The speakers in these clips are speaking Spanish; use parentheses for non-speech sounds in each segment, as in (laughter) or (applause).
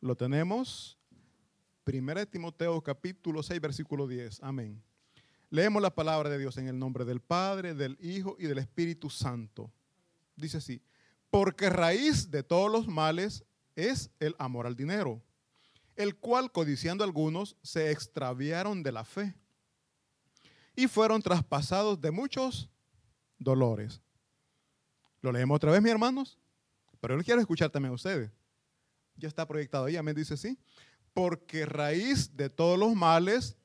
Lo tenemos. Primera Timoteo capítulo 6, versículo 10. Amén. Leemos la palabra de Dios en el nombre del Padre, del Hijo y del Espíritu Santo. Dice así, porque raíz de todos los males es el amor al dinero, el cual codiciando algunos se extraviaron de la fe y fueron traspasados de muchos dolores. Lo leemos otra vez, mis hermanos, pero yo quiero escuchar también a ustedes. Ya está proyectado ahí, me dice sí. Porque raíz de todos los males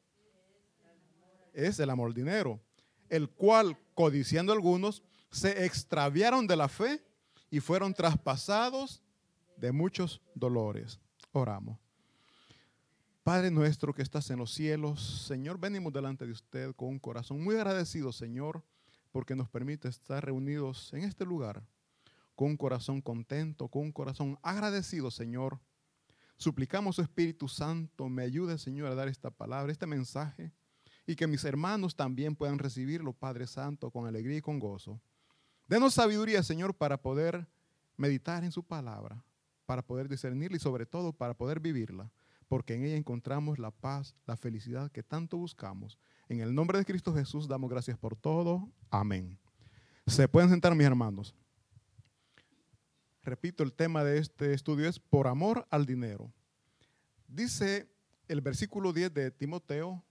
es el amor al dinero, el cual, codiciando algunos, se extraviaron de la fe y fueron traspasados de muchos dolores. Oramos. Padre nuestro que estás en los cielos, Señor, venimos delante de usted con un corazón muy agradecido, Señor, porque nos permite estar reunidos en este lugar con un corazón contento, con un corazón agradecido, Señor. Suplicamos, su Espíritu Santo, me ayude, Señor, a dar esta palabra, este mensaje, y que mis hermanos también puedan recibirlo, Padre Santo, con alegría y con gozo. Denos sabiduría, Señor, para poder meditar en su palabra, para poder discernirla y sobre todo para poder vivirla porque en ella encontramos la paz, la felicidad que tanto buscamos. En el nombre de Cristo Jesús damos gracias por todo. Amén. Se pueden sentar mis hermanos. Repito, el tema de este estudio es por amor al dinero. Dice el versículo 10 de Timoteo,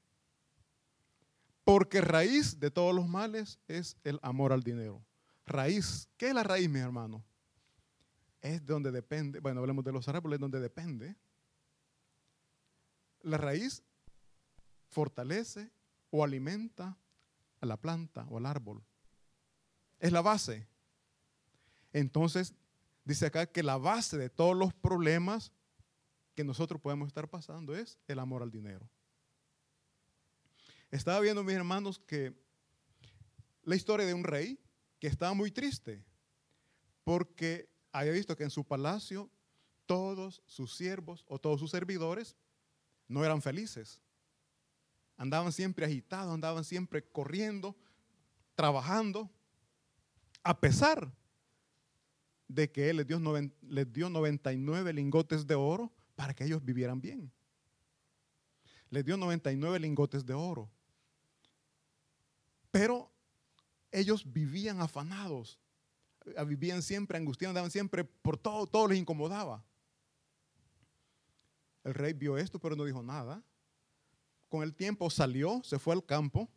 porque raíz de todos los males es el amor al dinero. Raíz, ¿qué es la raíz, mis hermanos? Es de donde depende, bueno, hablemos de los árboles, donde depende la raíz fortalece o alimenta a la planta o al árbol. Es la base. Entonces, dice acá que la base de todos los problemas que nosotros podemos estar pasando es el amor al dinero. Estaba viendo, mis hermanos, que la historia de un rey que estaba muy triste porque había visto que en su palacio todos sus siervos o todos sus servidores no eran felices. Andaban siempre agitados, andaban siempre corriendo, trabajando, a pesar de que Él les dio, les dio 99 lingotes de oro para que ellos vivieran bien. Les dio 99 lingotes de oro. Pero ellos vivían afanados, vivían siempre angustiados, andaban siempre por todo, todo les incomodaba. El rey vio esto, pero no dijo nada. Con el tiempo salió, se fue al campo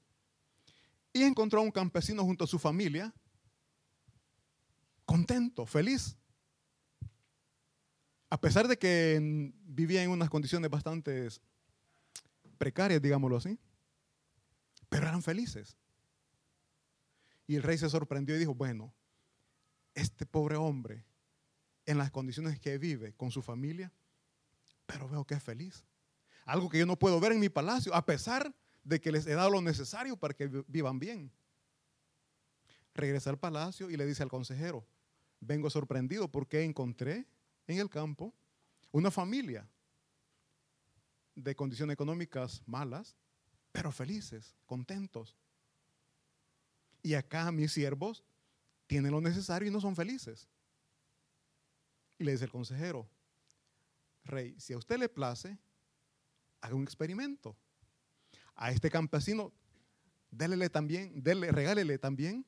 y encontró a un campesino junto a su familia, contento, feliz. A pesar de que vivía en unas condiciones bastante precarias, digámoslo así, pero eran felices. Y el rey se sorprendió y dijo, bueno, este pobre hombre, en las condiciones que vive con su familia, pero veo que es feliz. Algo que yo no puedo ver en mi palacio, a pesar de que les he dado lo necesario para que vivan bien. Regresa al palacio y le dice al consejero, vengo sorprendido porque encontré en el campo una familia de condiciones económicas malas, pero felices, contentos. Y acá mis siervos tienen lo necesario y no son felices. Y le dice el consejero, rey, si a usted le place, haga un experimento. A este campesino, délele también, dele, regálele también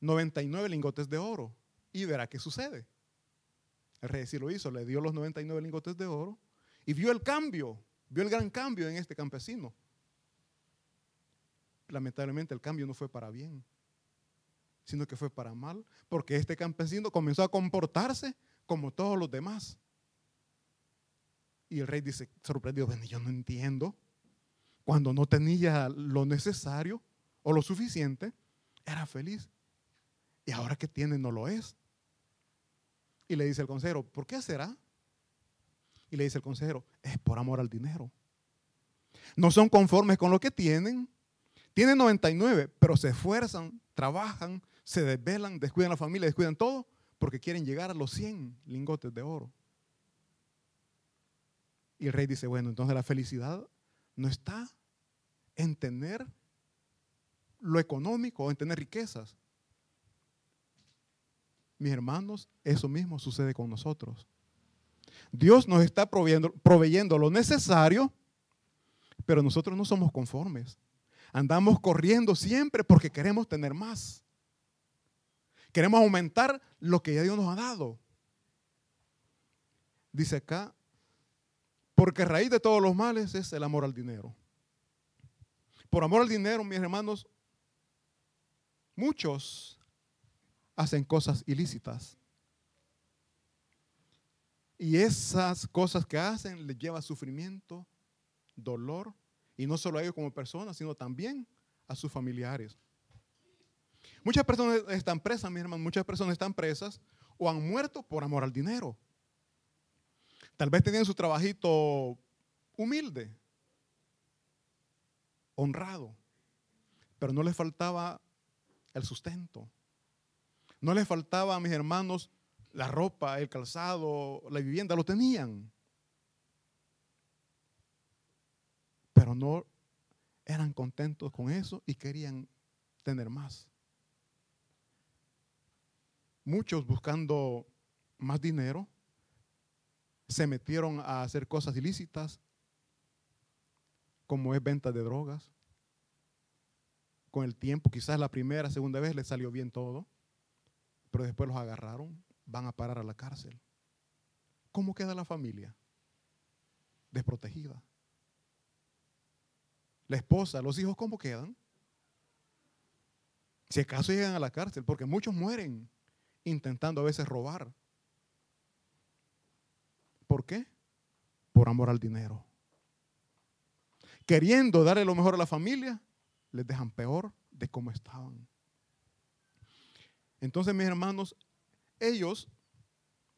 99 lingotes de oro y verá qué sucede. El rey sí lo hizo, le dio los 99 lingotes de oro y vio el cambio, vio el gran cambio en este campesino. Lamentablemente el cambio no fue para bien, sino que fue para mal, porque este campesino comenzó a comportarse como todos los demás. Y el rey dice, sorprendido, yo no entiendo. Cuando no tenía lo necesario o lo suficiente, era feliz. Y ahora que tiene no lo es. Y le dice el consejero, ¿por qué será? Y le dice el consejero, es por amor al dinero. No son conformes con lo que tienen. Tienen 99, pero se esfuerzan, trabajan, se desvelan, descuidan la familia, descuidan todo, porque quieren llegar a los 100 lingotes de oro. Y el rey dice, bueno, entonces la felicidad no está en tener lo económico o en tener riquezas. Mis hermanos, eso mismo sucede con nosotros. Dios nos está proveyendo, lo necesario, pero nosotros no somos conformes. Andamos corriendo siempre porque queremos tener más. Queremos aumentar lo que ya Dios nos ha dado. Dice acá, porque raíz de todos los males es el amor al dinero. Por amor al dinero, mis hermanos, muchos hacen cosas ilícitas. Y esas cosas que hacen les lleva sufrimiento, dolor, y no solo a ellos como personas, sino también a sus familiares. Muchas personas están presas, mi hermano, muchas personas están presas o han muerto por amor al dinero. Tal vez tenían su trabajito humilde, honrado, pero no les faltaba el sustento. No les faltaba a mis hermanos la ropa, el calzado, la vivienda, lo tenían. Pero no eran contentos con eso y querían tener más. Muchos buscando más dinero se metieron a hacer cosas ilícitas, como es venta de drogas. Con el tiempo, quizás la primera, segunda vez les salió bien todo, pero después los agarraron, van a parar a la cárcel. ¿Cómo queda la familia? Desprotegida. La esposa, los hijos, ¿cómo quedan? Si acaso llegan a la cárcel, porque muchos mueren intentando a veces robar. ¿Por qué? Por amor al dinero. Queriendo darle lo mejor a la familia, les dejan peor de cómo estaban. Entonces, mis hermanos, ellos,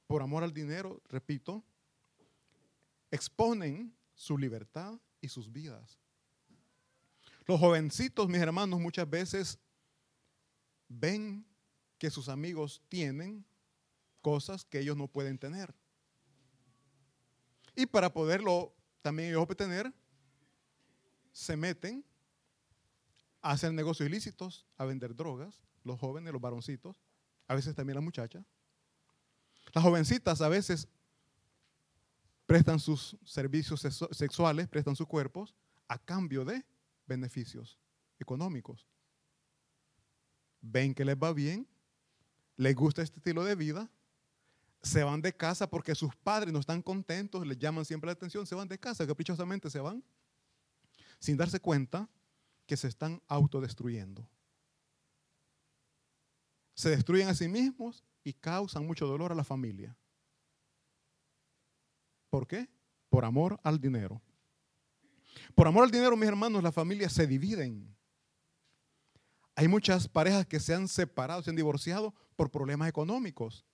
por amor al dinero, repito, exponen su libertad y sus vidas. Los jovencitos, mis hermanos, muchas veces ven que sus amigos tienen cosas que ellos no pueden tener. Y para poderlo también ellos obtener, se meten a hacer negocios ilícitos, a vender drogas, los jóvenes, los varoncitos, a veces también las muchachas. Las jovencitas a veces prestan sus servicios sexuales, prestan sus cuerpos a cambio de beneficios económicos. Ven que les va bien, les gusta este estilo de vida, se van de casa porque sus padres no están contentos, les llaman siempre la atención, se van de casa, caprichosamente se van, sin darse cuenta que se están autodestruyendo. Se destruyen a sí mismos y causan mucho dolor a la familia. ¿Por qué? Por amor al dinero. Por amor al dinero, mis hermanos, las familias se dividen. Hay muchas parejas que se han separado, se han divorciado por problemas económicos.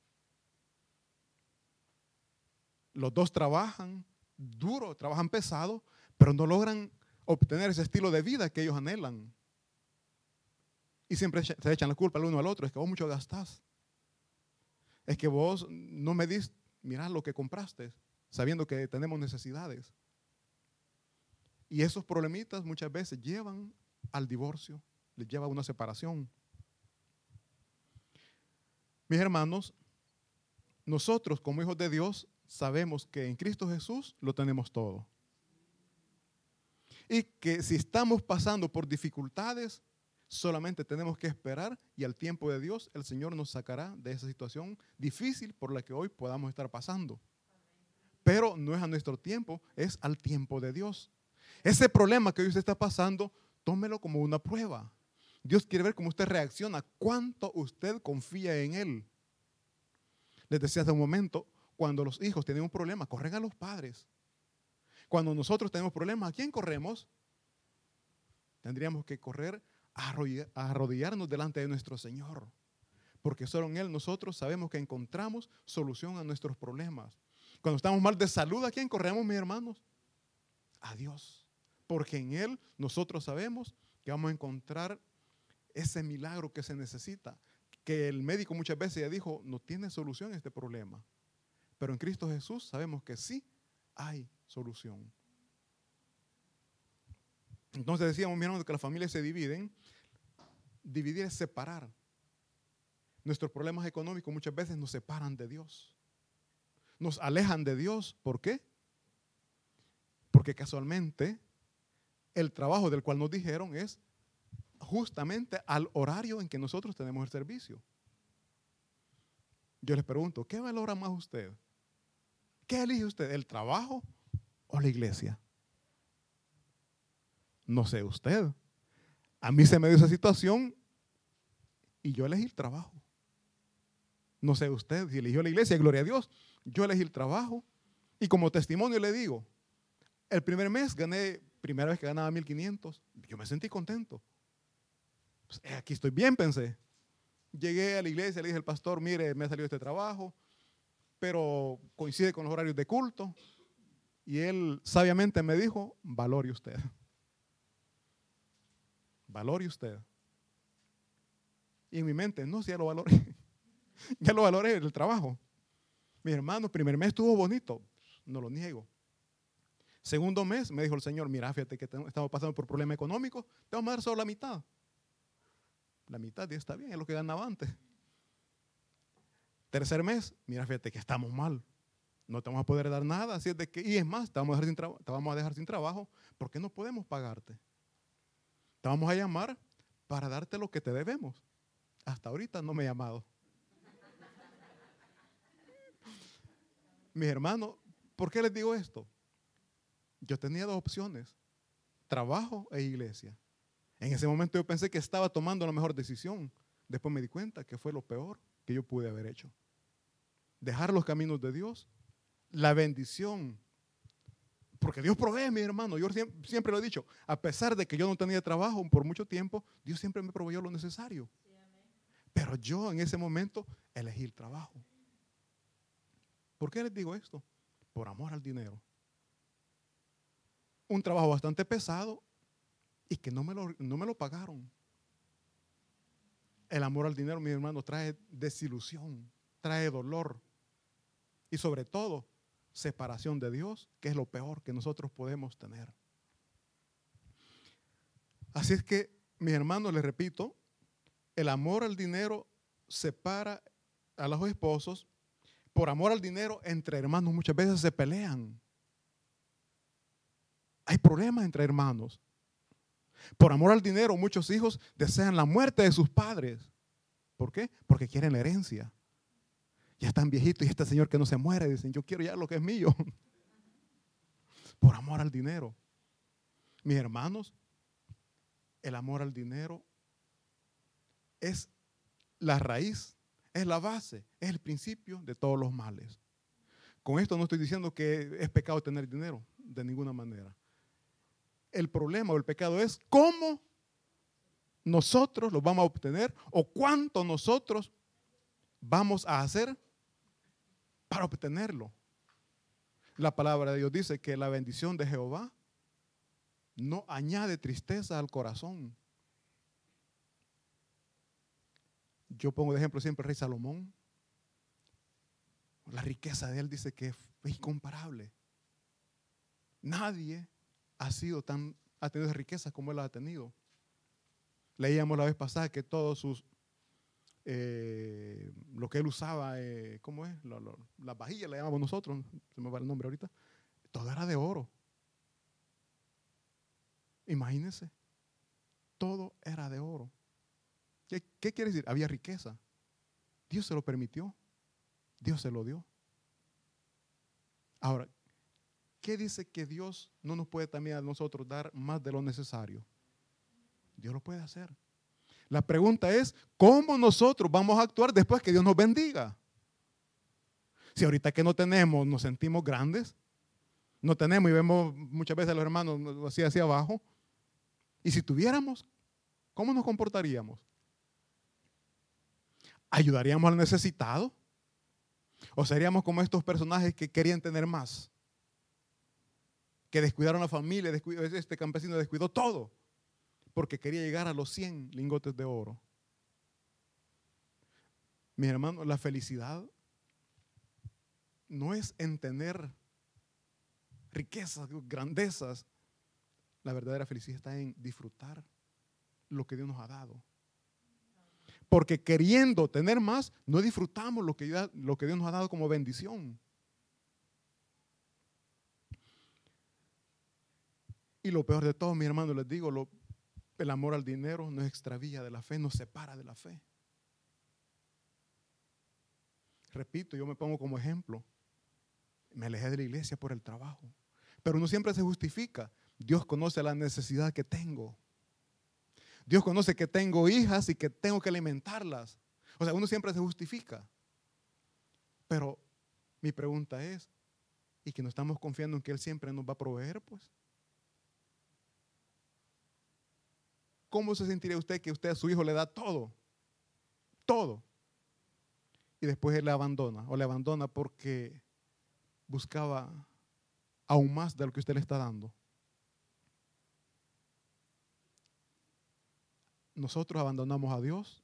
Los dos trabajan duro, trabajan pesado, pero no logran obtener ese estilo de vida que ellos anhelan. Y siempre se echan la culpa el uno al otro. Es que vos mucho gastás. Es que vos no me dis, mirá lo que compraste, sabiendo que tenemos necesidades. Y esos problemitas muchas veces llevan al divorcio, les lleva a una separación. Mis hermanos, nosotros como hijos de Dios sabemos que en Cristo Jesús lo tenemos todo. Y que si estamos pasando por dificultades, solamente tenemos que esperar y al tiempo de Dios el Señor nos sacará de esa situación difícil por la que hoy podamos estar pasando. Pero no es a nuestro tiempo, es al tiempo de Dios. Ese problema que hoy usted está pasando, tómelo como una prueba. Dios quiere ver cómo usted reacciona, cuánto usted confía en Él. Les decía hace un momento, cuando los hijos tienen un problema, corren a los padres. Cuando nosotros tenemos problemas, ¿a quién corremos? Tendríamos que correr a arrodillarnos delante de nuestro Señor. Porque solo en Él nosotros sabemos que encontramos solución a nuestros problemas. Cuando estamos mal de salud, ¿a quién corremos, mis hermanos? A Dios. Porque en Él nosotros sabemos que vamos a encontrar ese milagro que se necesita. Que el médico muchas veces ya dijo, no tiene solución este problema. Pero en Cristo Jesús sabemos que sí hay solución. Entonces decíamos, mi que las familias se dividen. Dividir es separar. Nuestros problemas económicos muchas veces nos separan de Dios. nos alejan de Dios. ¿Por qué? Porque casualmente el trabajo del cual nos dijeron es justamente al horario en que nosotros tenemos el servicio. Yo les pregunto, ¿qué valora más usted? ¿Qué elige usted? ¿El trabajo o la iglesia? No sé usted. A mí se me dio esa situación y yo elegí el trabajo. No sé usted si eligió la iglesia, gloria a Dios. Yo elegí el trabajo y como testimonio le digo, el primer mes gané, primera vez que ganaba 1500, yo me sentí contento. Pues, eh, aquí estoy bien, pensé. Llegué a la iglesia, le dije al pastor, mire, me ha salido este trabajo, pero coincide con los horarios de culto. Y él sabiamente me dijo, valore usted. Valore usted. Y en mi mente, no, si ya lo valoré. (laughs) ya lo valoré el trabajo. Mi hermano, primer mes estuvo bonito, no lo niego. Segundo mes me dijo el Señor, mira, fíjate que estamos pasando por problemas económicos, te vamos a dar solo la mitad. La mitad ya está bien, es lo que ganaba antes. Tercer mes, mira, fíjate que estamos mal. No te vamos a poder dar nada. Así es de que, y es más, te a dejar sin te vamos a dejar sin trabajo porque no podemos pagarte. Te vamos a llamar para darte lo que te debemos. Hasta ahorita no me he llamado. Mis hermanos, ¿por qué les digo esto? Yo tenía dos opciones, trabajo e iglesia. En ese momento yo pensé que estaba tomando la mejor decisión. Después me di cuenta que fue lo peor que yo pude haber hecho. Dejar los caminos de Dios, la bendición. Porque Dios provee, mi hermano. Yo siempre, lo he dicho. A pesar de que yo no tenía trabajo por mucho tiempo, Dios siempre me proveyó lo necesario. Pero yo en ese momento elegí el trabajo. ¿Por qué les digo esto? Por amor al dinero. Un trabajo bastante pesado y que no me lo, no me lo pagaron. El amor al dinero, mi hermano, trae desilusión, trae dolor y sobre todo separación de Dios, que es lo peor que nosotros podemos tener. Así es que, mis hermanos, les repito, el amor al dinero separa a los esposos por amor al dinero, entre hermanos muchas veces se pelean. Hay problemas entre hermanos. Por amor al dinero, muchos hijos desean la muerte de sus padres. ¿Por qué? Porque quieren la herencia. Ya están viejitos y este señor que no se muere, dicen, yo quiero ya lo que es mío. (laughs) Por amor al dinero. Mis hermanos, el amor al dinero es la raíz es la base, es el principio de todos los males. Con esto no estoy diciendo que es pecado tener dinero, de ninguna manera. El problema o el pecado es cómo nosotros lo vamos a obtener o cuánto nosotros vamos a hacer para obtenerlo. La palabra de Dios dice que la bendición de Jehová no añade tristeza al corazón. Yo pongo de ejemplo siempre rey Salomón. La riqueza de él dice que es incomparable. Nadie ha sido tan, ha tenido riqueza como él ha tenido. Leíamos la vez pasada que todos sus, eh, lo que él usaba, eh, ¿cómo es? La, vajilla le llamamos nosotros, se me va el nombre ahorita, todo era de oro. Imagínense, todo era de oro. ¿Qué, quiere decir? Había riqueza. Dios se lo permitió. Dios se lo dio. Ahora, ¿qué dice que Dios no nos puede también a nosotros dar más de lo necesario? Dios lo puede hacer. La pregunta es, ¿cómo nosotros vamos a actuar después que Dios nos bendiga? Si ahorita que no tenemos nos sentimos grandes, no tenemos y vemos muchas veces a los hermanos así hacia abajo, y si tuviéramos, ¿cómo nos comportaríamos? ¿Ayudaríamos al necesitado? ¿O seríamos como estos personajes que querían tener más? Que descuidaron a la familia, este campesino descuidó todo porque quería llegar a los 100 lingotes de oro. Mis hermanos, la felicidad no es en tener riquezas, grandezas. La verdadera felicidad está en disfrutar lo que Dios nos ha dado. Porque queriendo tener más, no disfrutamos lo que, Dios, lo que Dios nos ha dado como bendición. Y lo peor de todo, mi hermano, les digo, lo, el amor al dinero nos extravía de la fe, nos separa de la fe. Repito, yo me pongo como ejemplo. Me alejé de la iglesia por el trabajo. Pero uno siempre se justifica. Dios conoce la necesidad que tengo. Dios conoce que tengo hijas y que tengo que alimentarlas. O sea, uno siempre se justifica. Pero mi pregunta es, ¿y que no estamos confiando en que Él siempre nos va a proveer? Pues. ¿Cómo se sentiría usted que usted a su hijo le da todo? Todo. Y después él le abandona o le abandona porque buscaba aún más de lo que usted le está dando. Nosotros abandonamos a Dios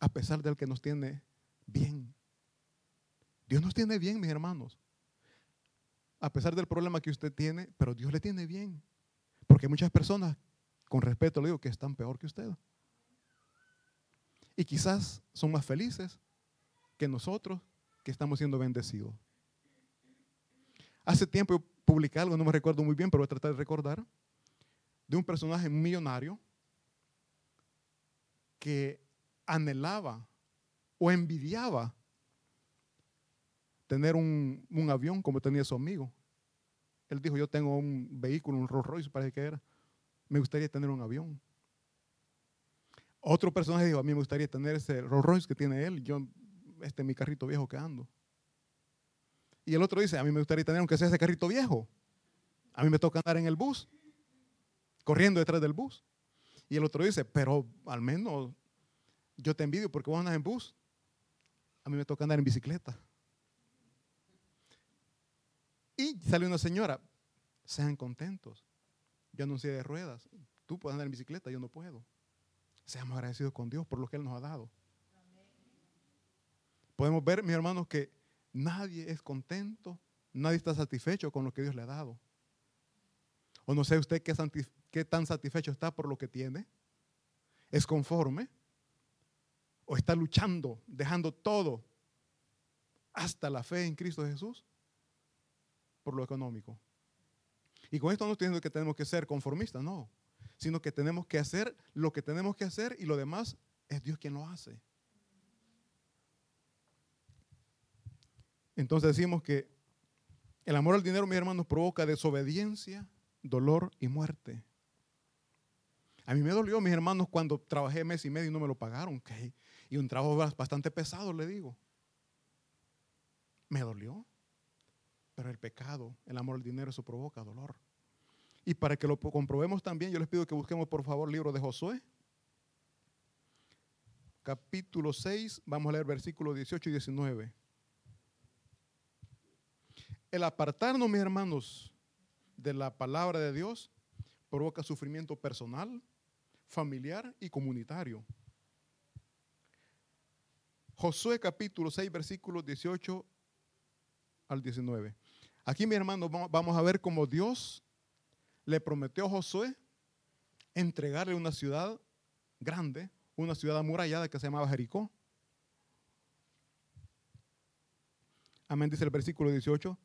a pesar del que nos tiene bien. Dios nos tiene bien, mis hermanos. A pesar del problema que usted tiene, pero Dios le tiene bien. Porque muchas personas, con respeto le digo, que están peor que usted. Y quizás son más felices que nosotros que estamos siendo bendecidos. Hace tiempo yo publiqué algo, no me recuerdo muy bien, pero voy a tratar de recordar, de un personaje millonario que anhelaba o envidiaba tener un, avión como tenía su amigo. Él dijo, yo tengo un vehículo, un Rolls Royce, parece que era. Me gustaría tener un avión. Otro personaje dijo, a mí me gustaría tener ese Rolls Royce que tiene él. Yo, este es mi carrito viejo que ando. Y el otro dice, a mí me gustaría tener aunque sea ese carrito viejo. A mí me toca andar en el bus, corriendo detrás del bus. Y el otro dice, pero al menos yo te envidio porque vos andas en bus. A mí me toca andar en bicicleta. Y sale una señora, sean contentos. Yo anuncié de ruedas. Tú puedes andar en bicicleta, yo no puedo. Seamos agradecidos con Dios por lo que Él nos ha dado. Podemos ver, mis hermanos, que nadie es contento, nadie está satisfecho con lo que Dios le ha dado. O no sé usted qué tan satisfecho está por lo que tiene. ¿Es conforme? ¿O está luchando, dejando todo, hasta la fe en Cristo Jesús, por lo económico? Y con esto no estoy que tenemos que ser conformistas, no, sino que tenemos que hacer lo que tenemos que hacer y lo demás es Dios quien lo hace. Entonces decimos que el amor al dinero, mis hermanos, provoca desobediencia, dolor y muerte. A mí me dolió, mis hermanos, cuando trabajé mes y medio y no me lo pagaron. Y un trabajo bastante pesado, le digo. Me dolió. Pero el pecado, el amor al dinero, eso provoca dolor. Y para que lo comprobemos también, yo les pido que busquemos por favor el libro de Josué. Capítulo 6, vamos a leer versículos 18 y 19. El apartarnos, mis hermanos, de la palabra de Dios provoca sufrimiento personal, familiar y comunitario. Josué capítulo 6, versículos 18 al 19. Aquí, mi hermano, vamos a ver cómo Dios le prometió a Josué entregarle una ciudad grande, una ciudad amurallada que se llamaba Jericó. Amén, dice el versículo 18.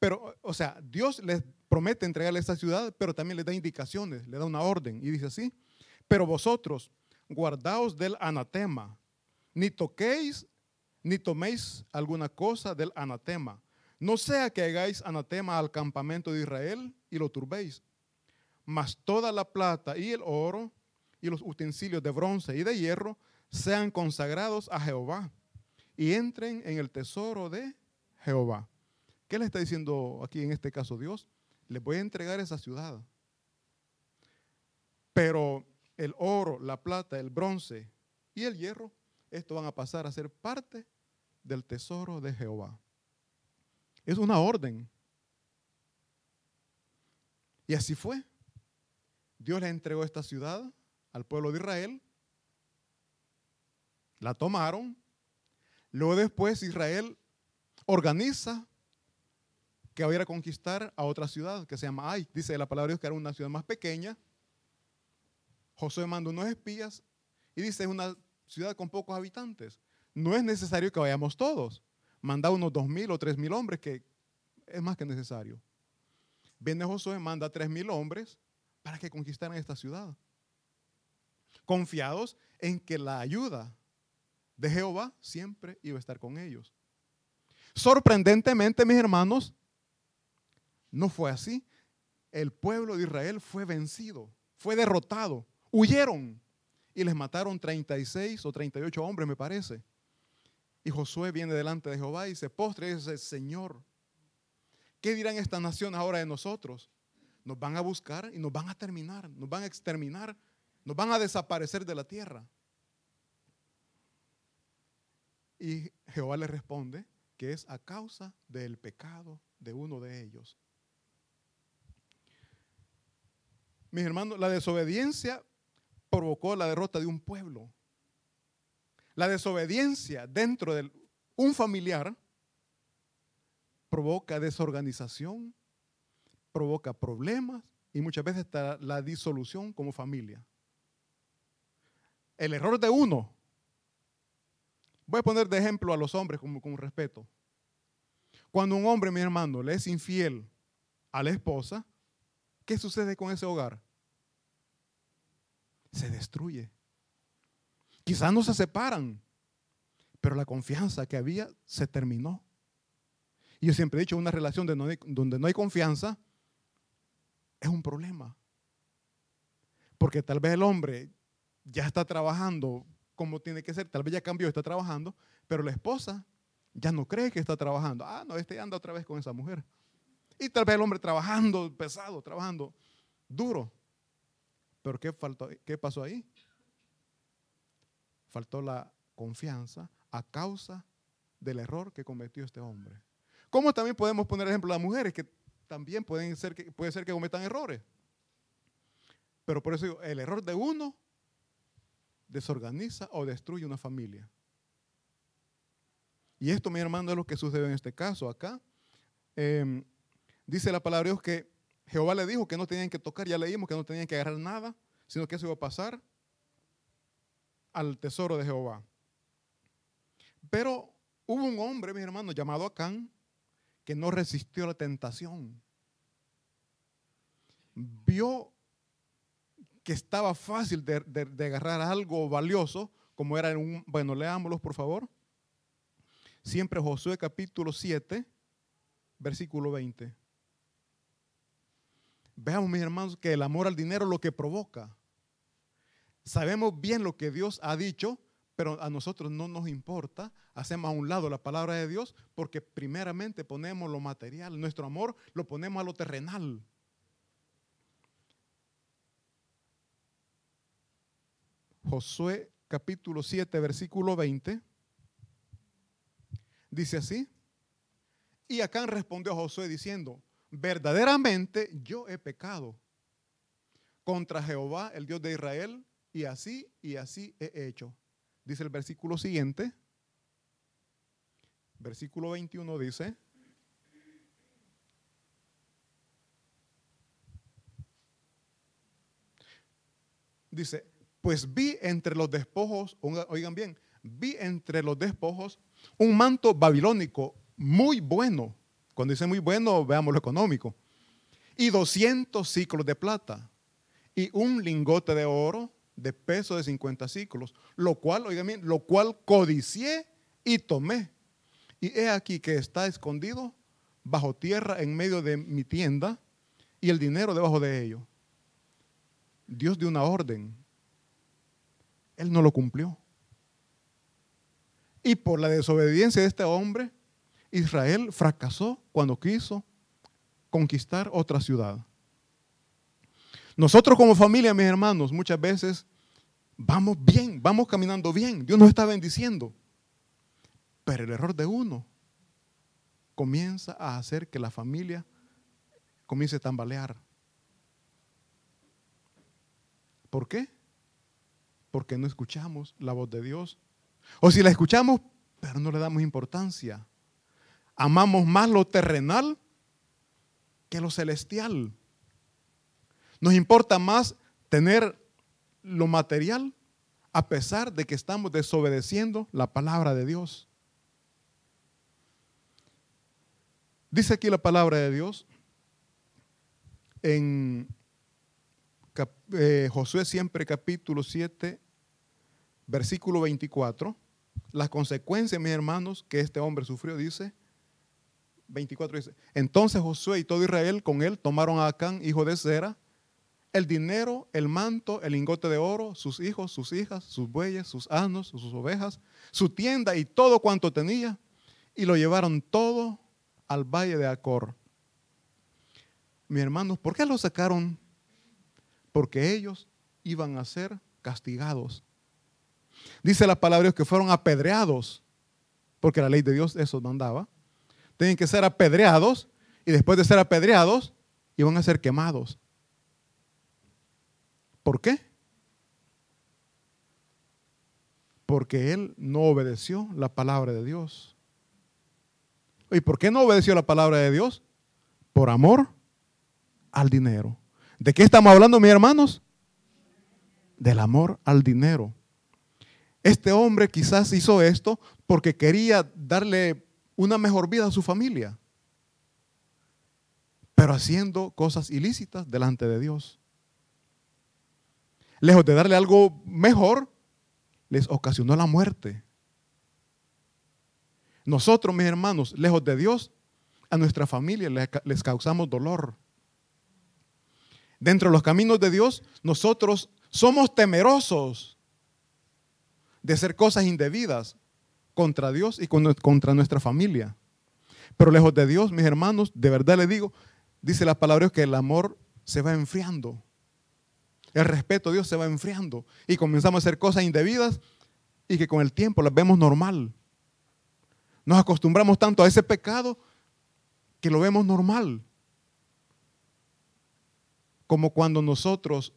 Pero, o sea, Dios les promete entregarle esta ciudad, pero también les da indicaciones, le da una orden. Y dice así, pero vosotros guardaos del anatema, ni toquéis ni toméis alguna cosa del anatema. No sea que hagáis anatema al campamento de Israel y lo turbéis. Mas toda la plata y el oro y los utensilios de bronce y de hierro sean consagrados a Jehová y entren en el tesoro de Jehová. ¿Qué le está diciendo aquí en este caso Dios? Le voy a entregar esa ciudad. Pero el oro, la plata, el bronce y el hierro, esto van a pasar a ser parte del tesoro de Jehová. Es una orden. Y así fue. Dios le entregó esta ciudad al pueblo de Israel. La tomaron. Luego después Israel organiza que va a conquistar a otra ciudad que se llama Ay. Dice la palabra de Dios que era una ciudad más pequeña. Josué manda unos espías y dice es una ciudad con pocos habitantes. No es necesario que vayamos todos. Manda unos dos mil o tres mil hombres que es más que necesario. viene Josué, manda tres mil hombres para que conquistaran esta ciudad. Confiados en que la ayuda de Jehová siempre iba a estar con ellos. Sorprendentemente, mis hermanos, no fue así. El pueblo de Israel fue vencido, fue derrotado, huyeron y les mataron 36 o 38 hombres, me parece. Y Josué viene delante de Jehová y se postra y dice, Señor, ¿qué dirán estas naciones ahora de nosotros? Nos van a buscar y nos van a terminar, nos van a exterminar, nos van a desaparecer de la tierra. Y Jehová le responde que es a causa del pecado de uno de ellos. Mis hermanos, la desobediencia provocó la derrota de un pueblo. La desobediencia dentro de un familiar provoca desorganización, provoca problemas y muchas veces está la disolución como familia. El error de uno, voy a poner de ejemplo a los hombres con, con respeto. Cuando un hombre, mi hermano, le es infiel a la esposa, ¿qué sucede con ese hogar? Se destruye. Quizás no se separan, pero la confianza que había se terminó. Y yo siempre he dicho, una relación donde no hay confianza es un problema. Porque tal vez el hombre ya está trabajando como tiene que ser, tal vez ya cambió, está trabajando, pero la esposa ya no cree que está trabajando. Ah, no, este anda otra vez con esa mujer. Y tal vez el hombre trabajando pesado, trabajando duro. Pero ¿qué, faltó, qué pasó ahí? Faltó la confianza a causa del error que cometió este hombre. ¿Cómo también podemos poner ejemplo a las mujeres que también pueden ser que, puede ser que cometan errores? Pero por eso digo, el error de uno desorganiza o destruye una familia. Y esto, mi hermano, es lo que sucede en este caso acá. Em, dice la palabra de Dios que Jehová le dijo que no tenían que tocar, ya leímos que no tenían que agarrar nada, sino que eso iba a pasar al tesoro de Jehová. Pero hubo un hombre, mi hermano, llamado Acán, que no resistió la tentación. Vio que estaba fácil de, agarrar algo valioso, como era un, bueno, leámoslos por favor. Siempre Josué capítulo 7, versículo 20. Veamos, mis hermanos, que el amor al dinero lo que provoca. Sabemos bien lo que Dios ha dicho, pero a nosotros no nos importa. Hacemos a un lado la palabra de Dios porque primeramente ponemos lo material. Nuestro amor lo ponemos a lo terrenal. Josué capítulo 7, versículo 20. Dice así. Y Acán respondió a Josué diciendo, verdaderamente yo he pecado contra Jehová, el Dios de Israel, y así y así he hecho. Dice el versículo siguiente, versículo 21 dice, dice, pues vi entre los despojos, oigan bien, vi entre los despojos un manto babilónico muy bueno. Cuando dice muy bueno, veamos lo económico. Y 200 ciclos de plata. Y un lingote de oro de peso de 50 ciclos. Lo cual, oigan bien, lo cual codicié y tomé. Y he aquí que está escondido bajo tierra en medio de mi tienda y el dinero debajo de ello. Dios dio una orden él no lo cumplió. Y por la desobediencia de este hombre, Israel fracasó cuando quiso conquistar otra ciudad. Nosotros como familia, mis hermanos, muchas veces vamos bien, vamos caminando bien, Dios nos está bendiciendo. Pero el error de uno comienza a hacer que la familia comience a tambalear. ¿Por qué? porque no escuchamos la voz de Dios. O si la escuchamos, pero no le damos importancia. Amamos más lo terrenal que lo celestial. Nos importa más tener lo material a pesar de que estamos desobedeciendo la palabra de Dios. Dice aquí la palabra de Dios en eh, Josué siempre capítulo 7, versículo 24, las consecuencias, mis hermanos, que este hombre sufrió, dice, 24 dice, entonces Josué y todo Israel con él tomaron a Acán, hijo de Zera, el dinero, el manto, el lingote de oro, sus hijos, sus hijas, sus bueyes, sus asnos, sus ovejas, su tienda y todo cuanto tenía, y lo llevaron todo al valle de Acor. Mis hermanos, ¿por qué lo sacaron? Porque ellos iban a ser castigados. Dice la palabra que fueron apedreados, porque la ley de Dios eso mandaba. Tienen que ser apedreados y después de ser apedreados iban a ser quemados. ¿Por qué? Porque él no obedeció la palabra de Dios. ¿Y por qué no obedeció la palabra de Dios? Por amor al dinero. ¿De qué estamos hablando, mis hermanos? Del amor al dinero. Este hombre quizás hizo esto porque quería darle una mejor vida a su familia, pero haciendo cosas ilícitas delante de Dios lejos de darle algo mejor, les ocasionó la muerte. Nosotros, mis hermanos, lejos de Dios, a nuestra familia les causamos dolor. Dentro de los caminos de Dios, nosotros somos temerosos de hacer cosas indebidas contra Dios y contra nuestra familia. Pero lejos de Dios, mis hermanos, de verdad les digo, dice la palabra que el amor se va enfriando el respeto a Dios se va enfriando y comenzamos a hacer cosas indebidas y que con el tiempo las vemos normal. Nos acostumbramos tanto a ese pecado que lo vemos normal. Como cuando nosotros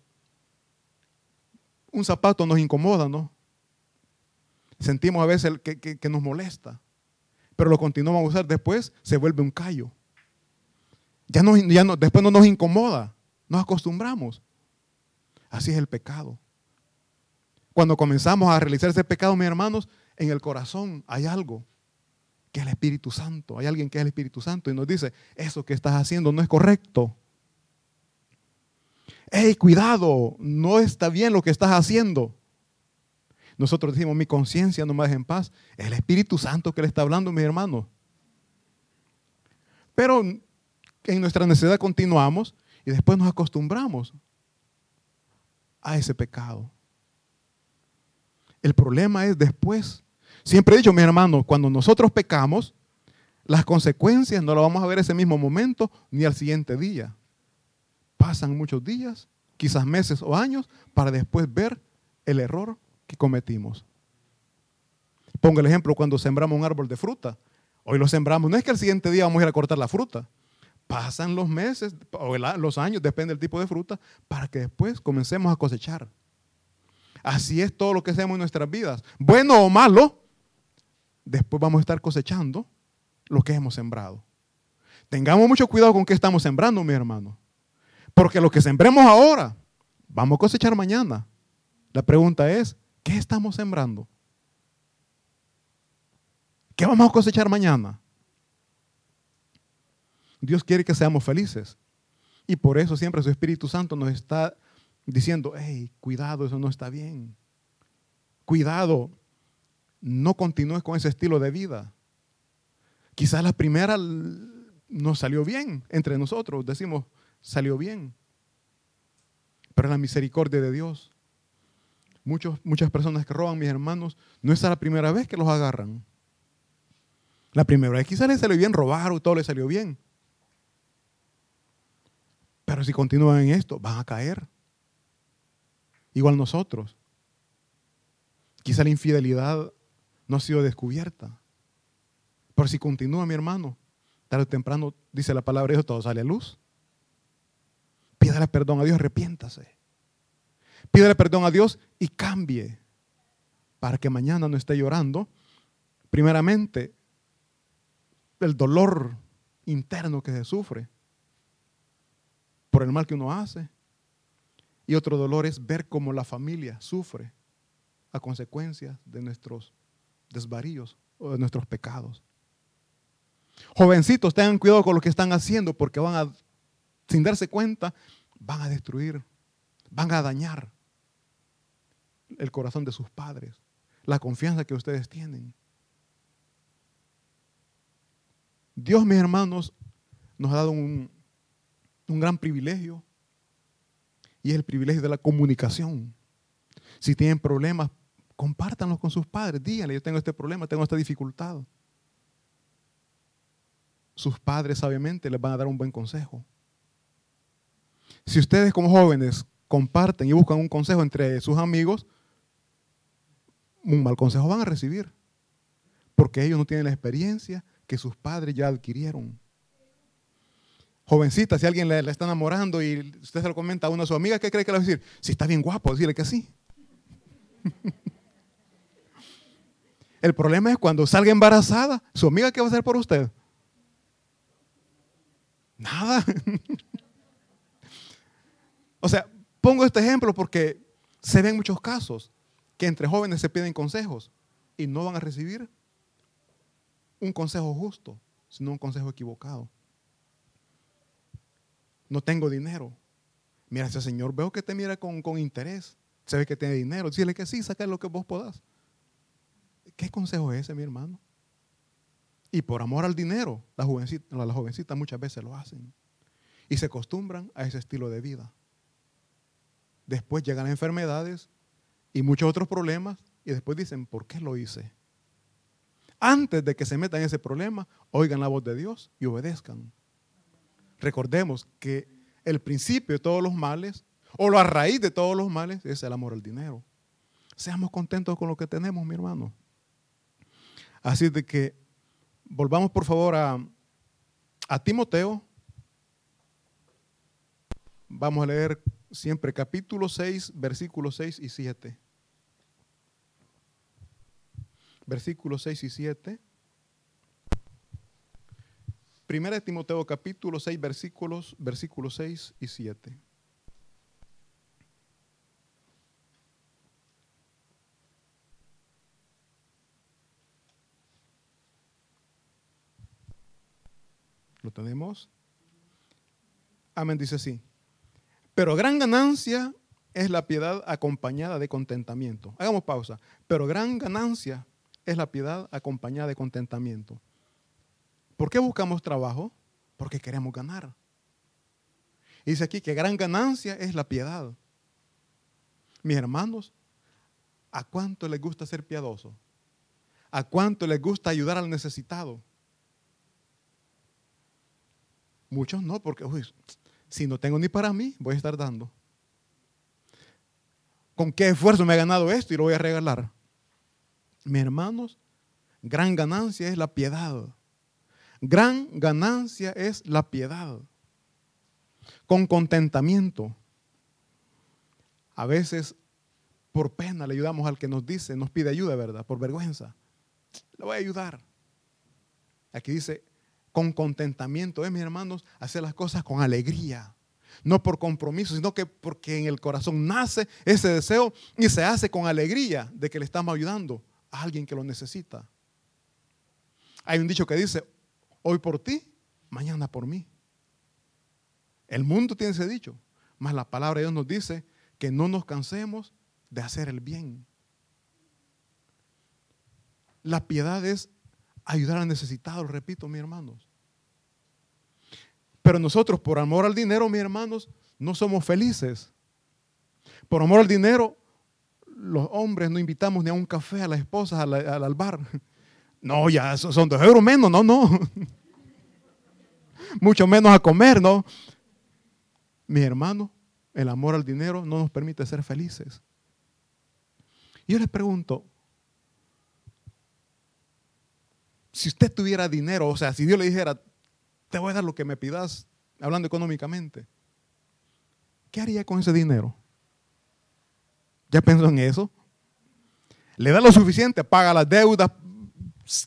un zapato nos incomoda, ¿no? Sentimos a veces que, nos molesta, pero lo continuamos a usar, después se vuelve un callo. Ya, no, ya no, después no nos incomoda, nos acostumbramos. Así es el pecado. Cuando comenzamos a realizar ese pecado, mis hermanos, en el corazón hay algo que es el Espíritu Santo. Hay alguien que es el Espíritu Santo y nos dice, eso que estás haciendo no es correcto. Hey, cuidado, no está bien lo que estás haciendo. Nosotros decimos, mi conciencia no me deja en paz. Es el Espíritu Santo que le está hablando, mis hermanos. Pero en nuestra necesidad continuamos y después nos acostumbramos a ese pecado. El problema es después. Siempre he dicho, mi hermano, cuando nosotros pecamos, las consecuencias no las vamos a ver ese mismo momento ni al siguiente día. Pasan muchos días, quizás meses o años, para después ver el error que cometimos. Pongo el ejemplo cuando sembramos un árbol de fruta. Hoy lo sembramos, no es que al siguiente día vamos a ir a cortar la fruta. Pasan los meses o los años, depende del tipo de fruta, para que después comencemos a cosechar. Así es todo lo que hacemos en nuestras vidas. Bueno o malo, después vamos a estar cosechando lo que hemos sembrado. Tengamos mucho cuidado con qué estamos sembrando, mi hermano. Porque lo que sembremos ahora, vamos a cosechar mañana. La pregunta es, ¿qué estamos sembrando? ¿Qué vamos a cosechar mañana? Dios quiere que seamos felices. Y por eso siempre su Espíritu Santo nos está diciendo, hey, cuidado, eso no está bien. Cuidado, no continúes con ese estilo de vida. Quizás la primera no salió bien entre nosotros, decimos, salió bien. Pero la misericordia de Dios. Muchos, muchas personas que roban, mis hermanos, no es la primera vez que los agarran. La primera vez quizás les salió bien robar o todo les salió bien. Pero si continúan en esto, van a caer. Igual nosotros. Quizá la infidelidad no ha sido descubierta. Pero si continúa, mi hermano, tarde o temprano, dice la palabra de Dios, todo sale a luz. Pídale perdón a Dios, arrepiéntase. Pídale perdón a Dios y cambie. Para que mañana no esté llorando. Primeramente, el dolor interno que se sufre por el mal que uno hace. Y otro dolor es ver cómo la familia sufre a consecuencia de nuestros desvaríos o de nuestros pecados. Jovencitos, tengan cuidado con lo que están haciendo porque van a sin darse cuenta, van a destruir, van a dañar el corazón de sus padres, la confianza que ustedes tienen. Dios, mis hermanos, nos ha dado un, un gran privilegio y es el privilegio de la comunicación. Si tienen problemas, compártanlos con sus padres. Díganle, yo tengo este problema, tengo esta dificultad. Sus padres sabiamente les van a dar un buen consejo. Si ustedes como jóvenes comparten y buscan un consejo entre sus amigos, un mal consejo van a recibir. Porque ellos no tienen la experiencia que sus padres ya adquirieron. Jovencita, si alguien le, está enamorando y usted se lo comenta a una de sus amigas, ¿qué cree que le va a decir? Si está bien guapo, decirle que sí. (laughs) El problema es cuando salga embarazada, su amiga, ¿qué va a hacer por usted? Nada. (laughs) o sea, pongo este ejemplo porque se ven muchos casos que entre jóvenes se piden consejos y no van a recibir un consejo justo, sino un consejo equivocado. No tengo dinero. Mira, ese señor veo que te mira con, interés. Se ve que tiene dinero. Dile que sí, saca lo que vos podás. ¿Qué consejo es ese, mi hermano? Y por amor al dinero, las jovencitas, las jovencitas muchas veces lo hacen. Y se acostumbran a ese estilo de vida. Después llegan enfermedades y muchos otros problemas y después dicen, ¿por qué lo hice? Antes de que se metan en ese problema, oigan la voz de Dios y obedezcan. Recordemos que el principio de todos los males, o la raíz de todos los males, es el amor al dinero. Seamos contentos con lo que tenemos, mi hermano. Así de que volvamos por favor a, a Timoteo. Vamos a leer siempre capítulo 6, versículos 6 y 7 versículos 6 y 7. Primera Timoteo capítulo 6 versículos, versículos 6 y 7. ¿Lo tenemos? Amén, dice así. Pero gran ganancia es la piedad acompañada de contentamiento. Hagamos pausa. Pero gran ganancia es la piedad acompañada de contentamiento. ¿Por qué buscamos trabajo? Porque queremos ganar. dice aquí que gran ganancia es la piedad. Mis hermanos, ¿a cuánto les gusta ser piadoso? ¿A cuánto les gusta ayudar al necesitado? Muchos no, porque si no tengo ni para mí, voy a estar dando. ¿Con qué esfuerzo me he ganado esto y lo voy a regalar? Mis hermanos, gran ganancia es la piedad. Gran ganancia es la piedad. Con contentamiento. A veces por pena le ayudamos al que nos dice, nos pide ayuda, ¿verdad? Por vergüenza. Le voy a ayudar. Aquí dice, con contentamiento, ¿eh, mis hermanos? Hacer las cosas con alegría. No por compromiso, sino que porque en el corazón nace ese deseo y se hace con alegría de que le estamos ayudando alguien que lo necesita. Hay un dicho que dice, hoy por ti, mañana por mí. El mundo tiene ese dicho, mas la palabra de Dios nos dice que no nos cansemos de hacer el bien. La piedad es ayudar al necesitado, repito, mis hermanos. Pero nosotros, por amor al dinero, mis hermanos, no somos felices. Por amor al dinero, los hombres no invitamos ni a un café a las esposas al, bar. No, ya son dos euros menos, no, no. (laughs) Mucho menos a comer, ¿no? Mis hermanos, el amor al dinero no nos permite ser felices. Yo les pregunto, si usted tuviera dinero, o sea, si Dios le dijera, te voy a dar lo que me pidas, hablando económicamente, ¿qué haría con ese dinero? ¿Ya pensó en eso? Le da lo suficiente, paga las deudas,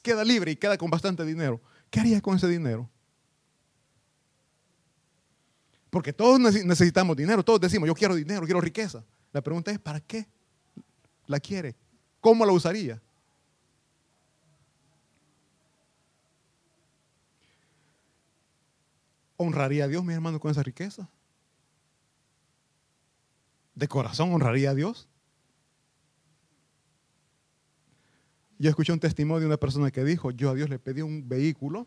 queda libre y queda con bastante dinero. ¿Qué haría con ese dinero? Porque todos necesitamos dinero, todos decimos, yo quiero dinero, quiero riqueza. La pregunta es, ¿para qué la quiere? ¿Cómo la usaría? ¿honraría a Dios, mi hermano, con esa riqueza? ¿De corazón honraría a Dios? Yo escuché un testimonio de una persona que dijo, yo a Dios le pedí un vehículo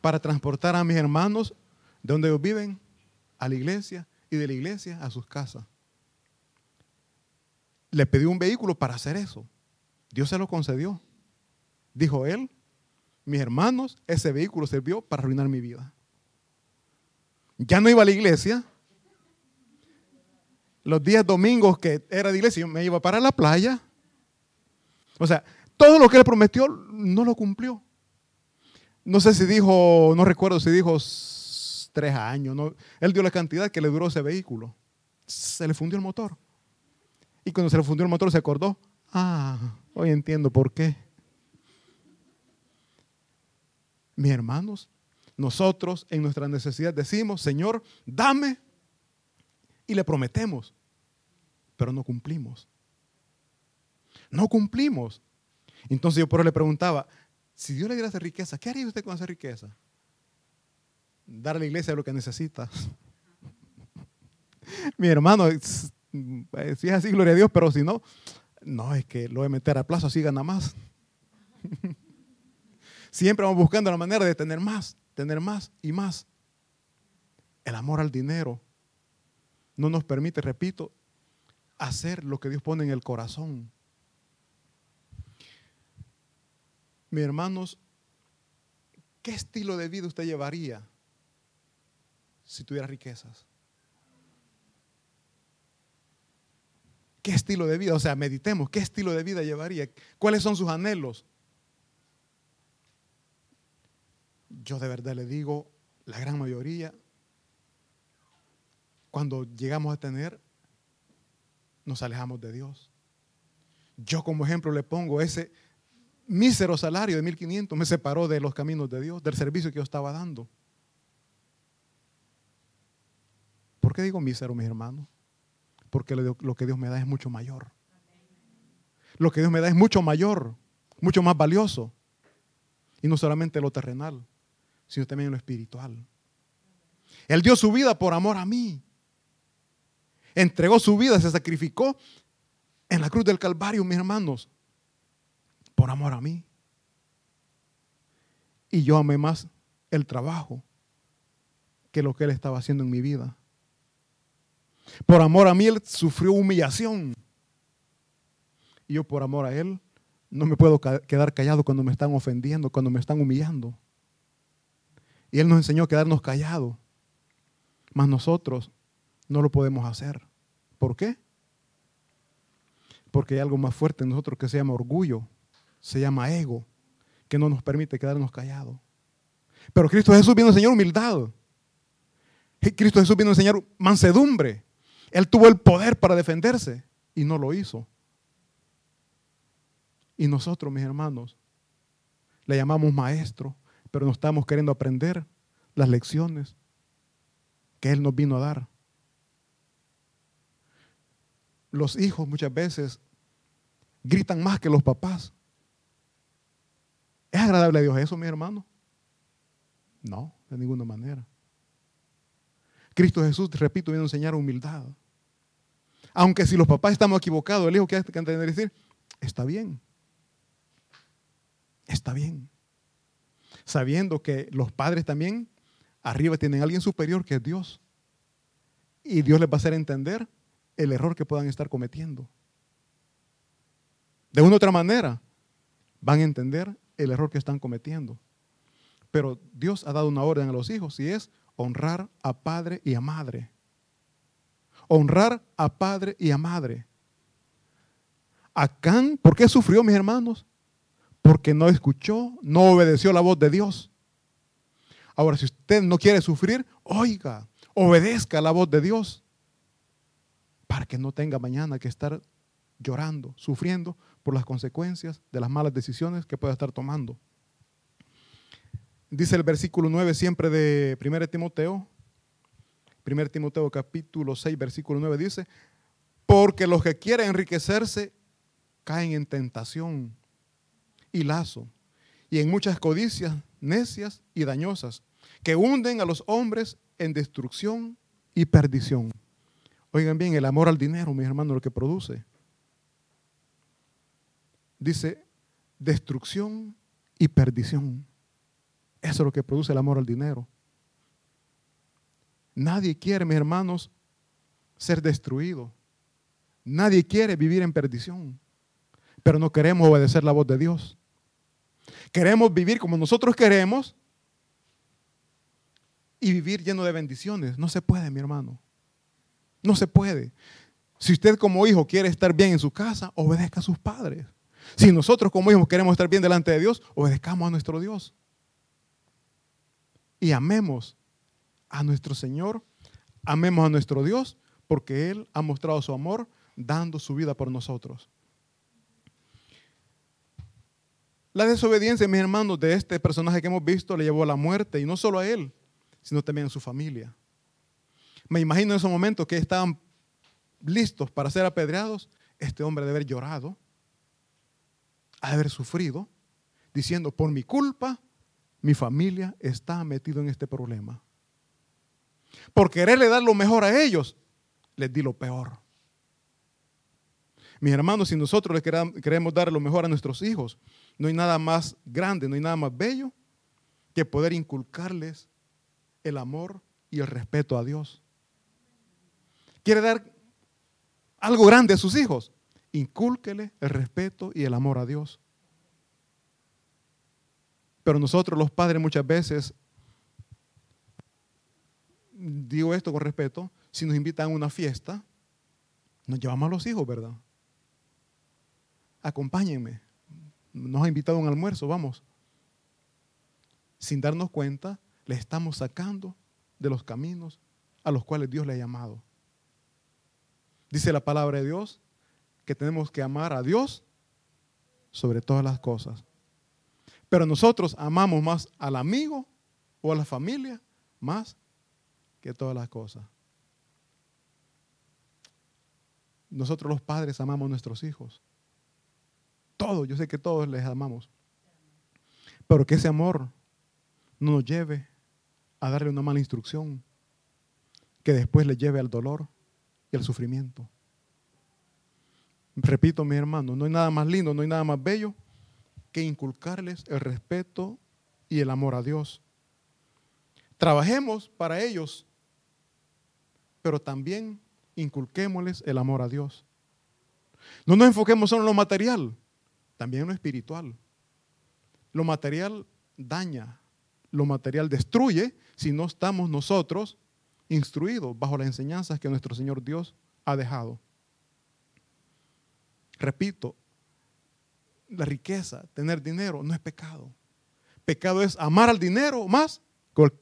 para transportar a mis hermanos de donde ellos viven a la iglesia y de la iglesia a sus casas. Le pedí un vehículo para hacer eso. Dios se lo concedió. Dijo él, mis hermanos, ese vehículo sirvió para arruinar mi vida. Ya no iba a la iglesia. Los días domingos que era de iglesia, yo me iba para la playa. O sea, todo lo que él prometió no lo cumplió. No sé si dijo, no recuerdo si dijo tres años. No. Él dio la cantidad que le duró ese vehículo. Se le fundió el motor. Y cuando se le fundió el motor se acordó, ah, hoy entiendo por qué. Mis hermanos, nosotros en nuestra necesidad decimos, Señor, dame. Y le prometemos, pero no cumplimos. No cumplimos. Entonces yo por eso le preguntaba, si Dios le diera esa riqueza, ¿qué haría usted con esa riqueza? Dar a la iglesia lo que necesita. (laughs) Mi hermano, si es así, gloria a Dios, pero si no, no, es que lo de meter a plazo así gana más. (laughs) Siempre vamos buscando la manera de tener más, tener más y más. El amor al dinero no nos permite, repito, hacer lo que Dios pone en el corazón. Mis hermanos, ¿qué estilo de vida usted llevaría si tuviera riquezas? ¿Qué estilo de vida? O sea, meditemos, ¿qué estilo de vida llevaría? ¿Cuáles son sus anhelos? Yo de verdad le digo, la gran mayoría, cuando llegamos a tener, nos alejamos de Dios. Yo como ejemplo le pongo ese mísero salario de 1500 me separó de los caminos de Dios, del servicio que yo estaba dando. ¿Por qué digo mísero, mis hermanos? Porque lo que Dios me da es mucho mayor. Lo que Dios me da es mucho mayor, mucho más valioso. Y no solamente lo terrenal, sino también lo espiritual. Él dio su vida por amor a mí. Entregó su vida, se sacrificó en la cruz del Calvario, mis hermanos por amor a mí. Y yo amé más el trabajo que lo que él estaba haciendo en mi vida. Por amor a mí él sufrió humillación. Y yo por amor a él no me puedo quedar callado cuando me están ofendiendo, cuando me están humillando. Y él nos enseñó a quedarnos callados. Mas nosotros no lo podemos hacer. ¿Por qué? Porque hay algo más fuerte en nosotros que se llama orgullo se llama ego, que no nos permite quedarnos callados. Pero Cristo Jesús vino a enseñar humildad. Cristo Jesús vino a enseñar mansedumbre. Él tuvo el poder para defenderse y no lo hizo. Y nosotros, mis hermanos, le llamamos maestro, pero no estamos queriendo aprender las lecciones que Él nos vino a dar. Los hijos muchas veces gritan más que los papás. ¿Es agradable a Dios eso, mi hermano? No, de ninguna manera. Cristo Jesús, repito, viene a enseñar humildad. Aunque si los papás estamos equivocados, el hijo que hay que entender decir, está bien. Está bien. Sabiendo que los padres también arriba tienen a alguien superior que es Dios. Y Dios les va a hacer entender el error que puedan estar cometiendo. De una u otra manera, van a entender el error que están cometiendo. Pero Dios ha dado una orden a los hijos y es honrar a padre y a madre. Honrar a padre y a madre. Acán, ¿por qué sufrió, mis hermanos? Porque no escuchó, no obedeció la voz de Dios. Ahora, si usted no quiere sufrir, oiga, obedezca la voz de Dios para que no tenga mañana que estar llorando, sufriendo por las consecuencias de las malas decisiones que pueda estar tomando. Dice el versículo 9 siempre de 1 Timoteo, 1 Timoteo capítulo 6, versículo 9 dice, porque los que quieren enriquecerse caen en tentación y lazo y en muchas codicias necias y dañosas que hunden a los hombres en destrucción y perdición. Oigan bien, el amor al dinero, mis hermanos, lo que produce. Dice destrucción y perdición. Eso es lo que produce el amor al dinero. Nadie quiere, mis hermanos, ser destruido. Nadie quiere vivir en perdición. Pero no queremos obedecer la voz de Dios. Queremos vivir como nosotros queremos y vivir lleno de bendiciones. No se puede, mi hermano. No se puede. Si usted como hijo quiere estar bien en su casa, obedezca a sus padres. Si nosotros como hijos queremos estar bien delante de Dios, obedezcamos a nuestro Dios. Y amemos a nuestro Señor, amemos a nuestro Dios, porque Él ha mostrado su amor dando su vida por nosotros. La desobediencia, mis hermanos, de este personaje que hemos visto le llevó a la muerte, y no solo a él, sino también a su familia. Me imagino en ese momento que estaban listos para ser apedreados, este hombre de haber llorado, haber sufrido, diciendo, por mi culpa, mi familia está metido en este problema. Por quererle dar lo mejor a ellos, les di lo peor. Mis hermanos, si nosotros les queremos dar lo mejor a nuestros hijos, no hay nada más grande, no hay nada más bello que poder inculcarles el amor y el respeto a Dios. ¿Quiere dar algo grande a sus hijos? Incúlquele el respeto y el amor a Dios. Pero nosotros los padres muchas veces, digo esto con respeto, si nos invitan a una fiesta, nos llevamos a los hijos, ¿verdad? Acompáñenme. Nos ha invitado a un almuerzo, vamos. Sin darnos cuenta, le estamos sacando de los caminos a los cuales Dios le ha llamado. Dice la palabra de Dios que tenemos que amar a Dios sobre todas las cosas. Pero nosotros amamos más al amigo o a la familia más que todas las cosas. Nosotros los padres amamos a nuestros hijos. Todos, yo sé que todos les amamos. Pero que ese amor no nos lleve a darle una mala instrucción que después le lleve al dolor y al sufrimiento. Repito, mi hermano, no hay nada más lindo, no hay nada más bello que inculcarles el respeto y el amor a Dios. Trabajemos para ellos, pero también inculquémosles el amor a Dios. No nos enfoquemos solo en lo material, también en lo espiritual. Lo material daña, lo material destruye si no estamos nosotros instruidos bajo las enseñanzas que nuestro Señor Dios ha dejado. Repito, la riqueza, tener dinero, no es pecado. Pecado es amar al dinero más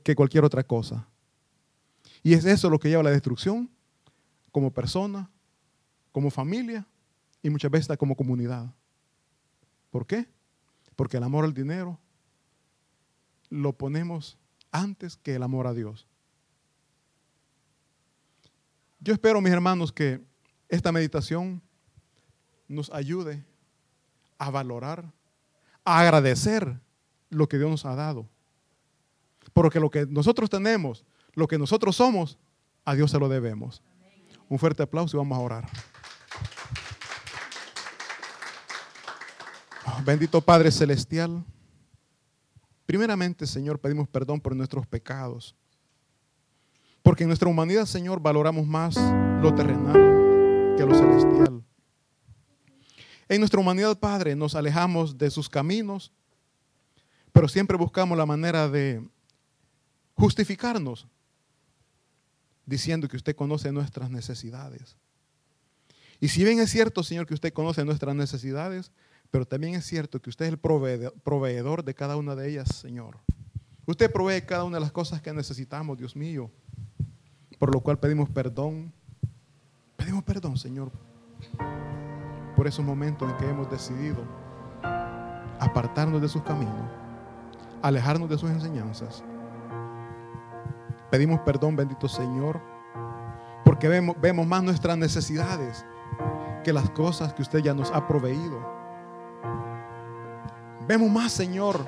que cualquier otra cosa. Y es eso lo que lleva a la destrucción como persona, como familia y muchas veces como comunidad. ¿Por qué? Porque el amor al dinero lo ponemos antes que el amor a Dios. Yo espero, mis hermanos, que esta meditación nos ayude a valorar, a agradecer lo que Dios nos ha dado. Porque lo que nosotros tenemos, lo que nosotros somos, a Dios se lo debemos. Un fuerte aplauso y vamos a orar. Oh, bendito Padre Celestial. Primeramente, Señor, pedimos perdón por nuestros pecados. Porque en nuestra humanidad, Señor, valoramos más lo terrenal que lo celestial. En nuestra humanidad, Padre, nos alejamos de sus caminos, pero siempre buscamos la manera de justificarnos diciendo que usted conoce nuestras necesidades. Y si bien es cierto, Señor, que usted conoce nuestras necesidades, pero también es cierto que usted es el proveedor de cada una de ellas, Señor. Usted provee cada una de las cosas que necesitamos, Dios mío, por lo cual pedimos perdón. Pedimos perdón, Señor, por esos momentos en que hemos decidido apartarnos de sus caminos, alejarnos de sus enseñanzas. Pedimos perdón, bendito Señor, porque vemos, vemos más nuestras necesidades que las cosas que usted ya nos ha proveído. Vemos más, Señor,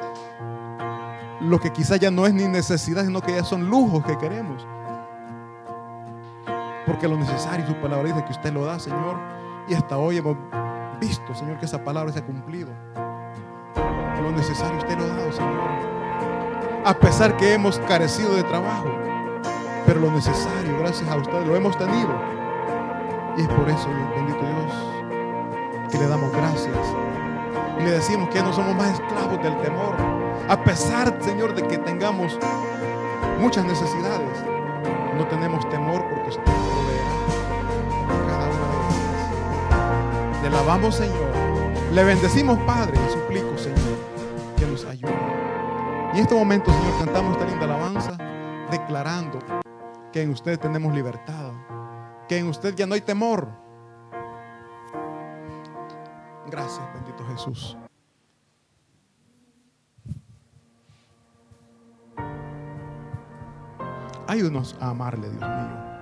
lo que quizás ya no es ni necesidad, sino que ya son lujos que queremos. Porque lo necesario, su palabra dice que usted lo da, Señor. Y hasta hoy hemos visto, Señor, que esa palabra se ha cumplido. Lo necesario usted lo ha dado, Señor. A pesar que hemos carecido de trabajo. Pero lo necesario, gracias a usted, lo hemos tenido. Y es por eso, bendito Dios, que le damos gracias. Y le decimos que no somos más esclavos del temor. A pesar, Señor, de que tengamos muchas necesidades, no tenemos temor porque usted alabamos, Señor. Le bendecimos, Padre, y suplico, Señor, que nos ayude. Y en este momento, Señor, cantamos esta linda alabanza declarando que en usted tenemos libertad, que en usted ya no hay temor. Gracias, bendito Jesús. Ayúdanos a amarle, Dios mío.